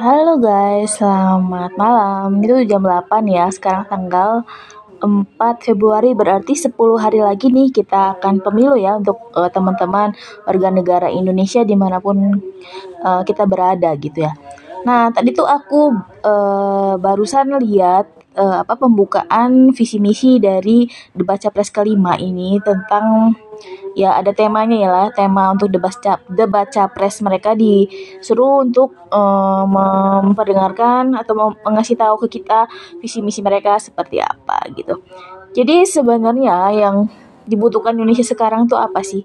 Halo guys, selamat malam. Itu jam 8 ya. Sekarang tanggal 4 Februari berarti 10 hari lagi nih kita akan pemilu ya untuk uh, teman-teman warga negara Indonesia di mana pun uh, kita berada gitu ya. Nah tadi tuh aku uh, barusan lihat uh, apa pembukaan visi misi dari debat capres kelima ini tentang ya ada temanya ya lah. Tema untuk debat cap debat capres mereka disuruh untuk uh, memperdengarkan atau mengasih tahu ke kita visi misi mereka seperti apa gitu. Jadi sebenarnya yang dibutuhkan Indonesia sekarang tuh apa sih?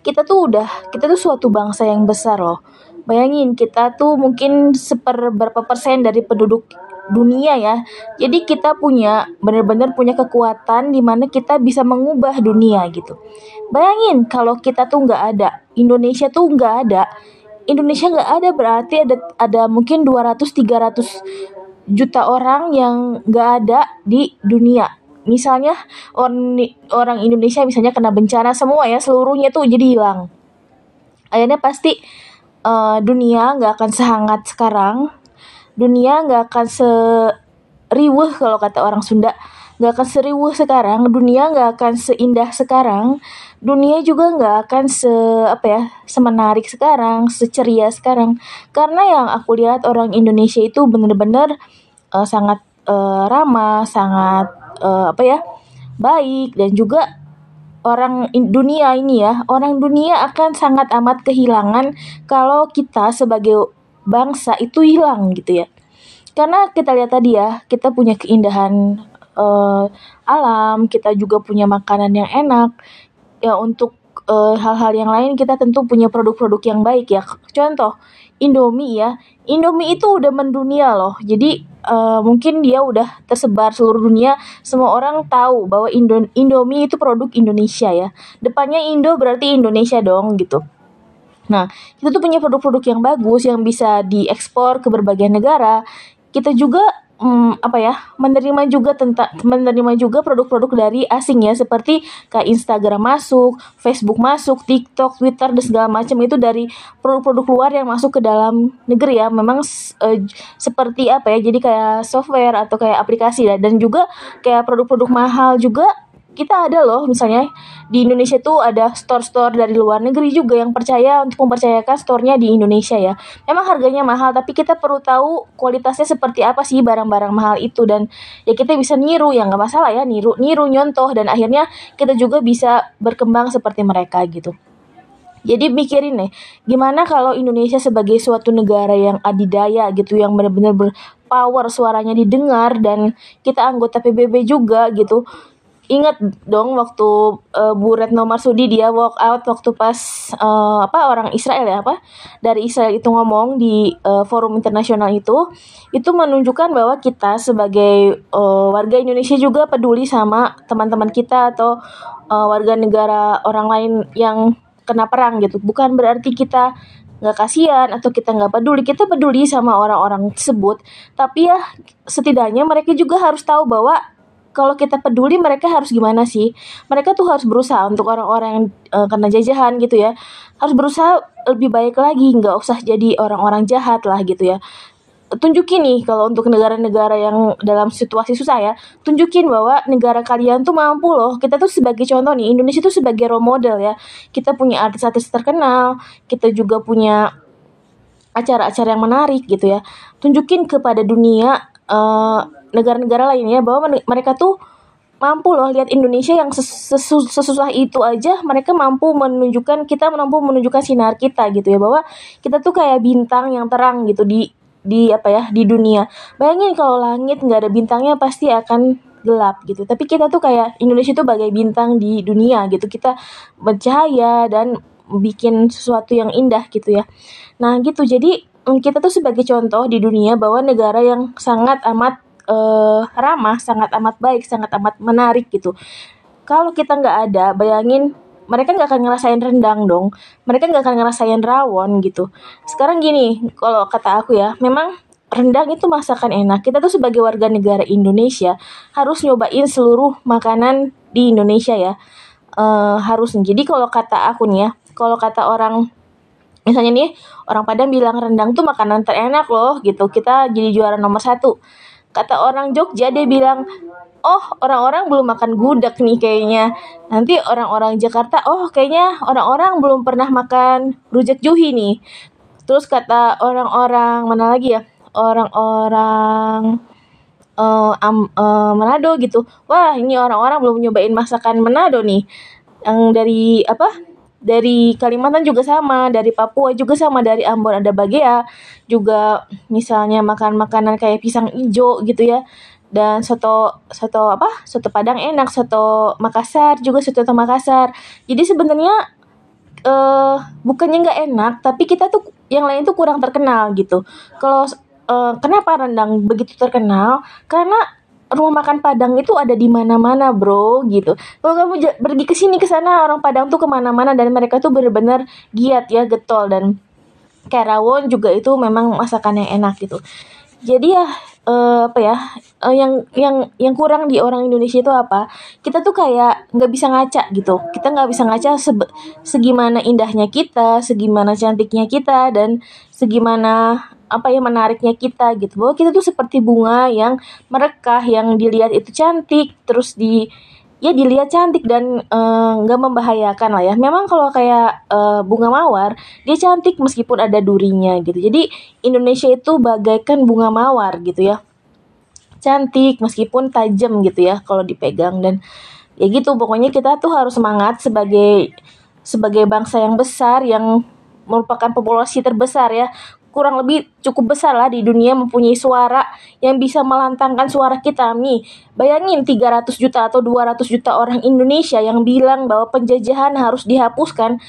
Kita tuh udah kita tuh suatu bangsa yang besar loh. Bayangin kita tuh mungkin seper berapa persen dari penduduk dunia ya. Jadi kita punya benar-benar punya kekuatan di mana kita bisa mengubah dunia gitu. Bayangin kalau kita tuh nggak ada, Indonesia tuh nggak ada. Indonesia nggak ada berarti ada ada mungkin 200-300 juta orang yang nggak ada di dunia. Misalnya orang orang Indonesia misalnya kena bencana semua ya seluruhnya tuh jadi hilang. Akhirnya pasti uh, dunia nggak akan sehangat sekarang dunia nggak akan seriweh kalau kata orang Sunda. Nggak akan seriweh sekarang dunia nggak akan seindah sekarang dunia juga nggak akan se apa ya semenarik sekarang seceria sekarang. Karena yang aku lihat orang Indonesia itu benar-benar uh, sangat uh, ramah sangat uh, apa ya baik dan juga orang dunia ini ya orang dunia akan sangat amat kehilangan kalau kita sebagai bangsa itu hilang gitu ya. Karena kita lihat tadi ya, kita punya keindahan uh, alam, kita juga punya makanan yang enak. Ya untuk eh, hal-hal yang lain kita tentu punya produk-produk yang baik ya. Contoh Indomie ya. Indomie itu udah mendunia loh. Jadi uh, mungkin dia udah tersebar seluruh dunia. Semua orang tahu bahwa Indo Indomie itu produk Indonesia ya. Depannya Indo berarti Indonesia dong gitu. Nah, kita tuh punya produk-produk yang bagus yang bisa diekspor ke berbagai negara. Kita juga hmm, apa ya menerima juga tentang menerima juga produk-produk dari asing ya seperti kayak Instagram masuk, Facebook masuk, TikTok, Twitter dan segala macam itu dari produk-produk luar yang masuk ke dalam negeri ya. Memang uh, seperti apa ya? Jadi kayak software atau kayak aplikasi ya dan juga kayak produk-produk mahal juga kita ada loh misalnya di Indonesia tuh ada store-store dari luar negeri juga yang percaya untuk mempercayakan store-nya di Indonesia ya. Memang harganya mahal tapi kita perlu tahu kualitasnya seperti apa sih barang-barang mahal itu dan ya kita bisa niru ya nggak masalah ya niru niru nyontoh dan akhirnya kita juga bisa berkembang seperti mereka gitu. Jadi mikirin nih, gimana kalau Indonesia sebagai suatu negara yang adidaya gitu, yang benar-benar berpower suaranya didengar dan kita anggota PBB juga gitu ingat dong waktu uh, Bu Retno Marsudi dia walk out waktu pas uh, apa orang Israel ya apa dari Israel itu ngomong di uh, forum internasional itu itu menunjukkan bahwa kita sebagai uh, warga Indonesia juga peduli sama teman-teman kita atau uh, warga negara orang lain yang kena perang gitu. Bukan berarti kita nggak kasihan atau kita nggak peduli. Kita peduli sama orang-orang tersebut. Tapi ya setidaknya mereka juga harus tahu bahwa kalau kita peduli mereka harus gimana sih? Mereka tuh harus berusaha untuk orang-orang yang uh, kena jajahan gitu ya. Harus berusaha lebih baik lagi nggak usah jadi orang-orang jahat lah gitu ya. Tunjukin nih kalau untuk negara-negara yang dalam situasi susah ya tunjukin bahwa negara kalian tuh mampu loh. Kita tuh sebagai contoh nih Indonesia tuh sebagai role model ya. Kita punya artis-artis terkenal kita juga punya acara-acara yang menarik gitu ya. Tunjukin kepada dunia uh, negara-negara lainnya bahwa mereka tuh mampu loh lihat Indonesia yang sesu sesusah itu aja mereka mampu menunjukkan kita mampu menunjukkan sinar kita gitu ya bahwa kita tuh kayak bintang yang terang gitu di di apa ya di dunia. Bayangin kalau langit nggak ada bintangnya pasti akan gelap gitu. Tapi kita tuh kayak Indonesia tuh bagai bintang di dunia gitu. Kita bercahaya dan bikin sesuatu yang indah gitu ya. Nah gitu jadi mm, kita tuh sebagai contoh di dunia bahwa negara yang sangat amat uh, ramah, sangat amat baik, sangat amat menarik gitu. Kalau kita nggak ada, bayangin mereka nggak akan ngerasain rendang dong. Mereka nggak akan ngerasain rawon gitu. Sekarang gini, kalau kata aku ya, memang rendang itu masakan enak. Kita tuh sebagai warga negara Indonesia harus nyobain seluruh makanan di Indonesia ya. Uh, harus. Jadi kalau kata aku nih ya, kalau kata orang misalnya nih orang Padang bilang rendang tuh makanan terenak loh gitu kita jadi juara nomor satu kata orang Jogja dia bilang oh orang-orang belum makan gudeg nih kayaknya. Nanti orang-orang Jakarta oh kayaknya orang-orang belum pernah makan rujak juhi nih. Terus kata orang-orang mana lagi ya? Orang-orang uh, um, uh, Manado gitu. Wah ini orang-orang belum nyobain masakan Manado nih. Yang dari apa dari Kalimantan juga sama, dari Papua juga sama, dari Ambon ada bagea, juga misalnya makan makanan kayak pisang ijo gitu ya. Dan soto soto apa? Soto Padang enak, soto Makassar juga soto Makassar. Jadi sebenarnya uh, bukannya nggak enak, tapi kita tuh yang lain tuh kurang terkenal gitu. Kalau uh, kenapa rendang begitu terkenal? Karena rumah makan Padang itu ada di mana-mana bro gitu. Kalau kamu pergi ke sini ke sana orang Padang tuh ke mana-mana dan mereka tuh bener-bener giat ya getol. Dan karawon juga itu memang masakan yang enak gitu. Jadi ya uh, apa ya uh, yang yang yang kurang di orang Indonesia itu apa? Kita tuh kayak nggak bisa ngaca gitu. Kita nggak bisa ngaca se segimana indahnya kita segimana cantiknya kita dan segimana apa ya menariknya kita gitu bahwa kita tuh seperti bunga yang merekah yang dilihat itu cantik terus di ya dilihat cantik dan eh, nggak uh, membahayakan lah ya. Memang kalau kayak uh, bunga mawar dia cantik meskipun ada durinya gitu. Jadi Indonesia itu bagaikan bunga mawar gitu ya. Cantik meskipun tajam gitu ya kalau dipegang dan ya gitu pokoknya kita tuh harus semangat sebagai sebagai bangsa yang besar yang merupakan populasi terbesar ya kurang lebih cukup besar lah di dunia mempunyai suara yang bisa melantangkan suara kita nih. Bayangin 300 juta atau 200 juta orang Indonesia yang bilang bahwa penjajahan harus dihapuskan.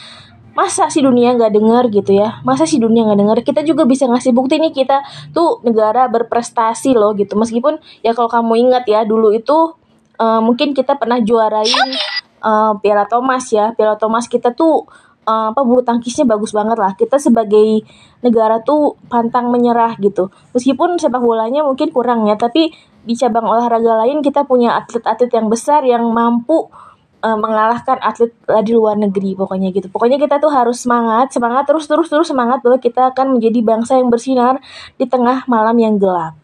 Masa sih dunia nggak dengar gitu ya? Masa sih dunia nggak dengar? Kita juga bisa ngasih bukti nih kita tuh negara berprestasi loh gitu. Meskipun ya kalau kamu ingat ya dulu itu uh, mungkin kita pernah juarain uh, Piala Thomas ya. Piala Thomas kita tuh uh, apa bulu tangkisnya bagus banget lah. Kita sebagai negara tuh pantang menyerah gitu. Meskipun sepak bolanya mungkin kurang ya, tapi di cabang olahraga lain kita punya atlet-atlet yang besar yang mampu uh, mengalahkan atlet di luar negeri pokoknya gitu. Pokoknya kita tuh harus semangat, semangat terus terus terus semangat bahwa kita akan menjadi bangsa yang bersinar di tengah malam yang gelap.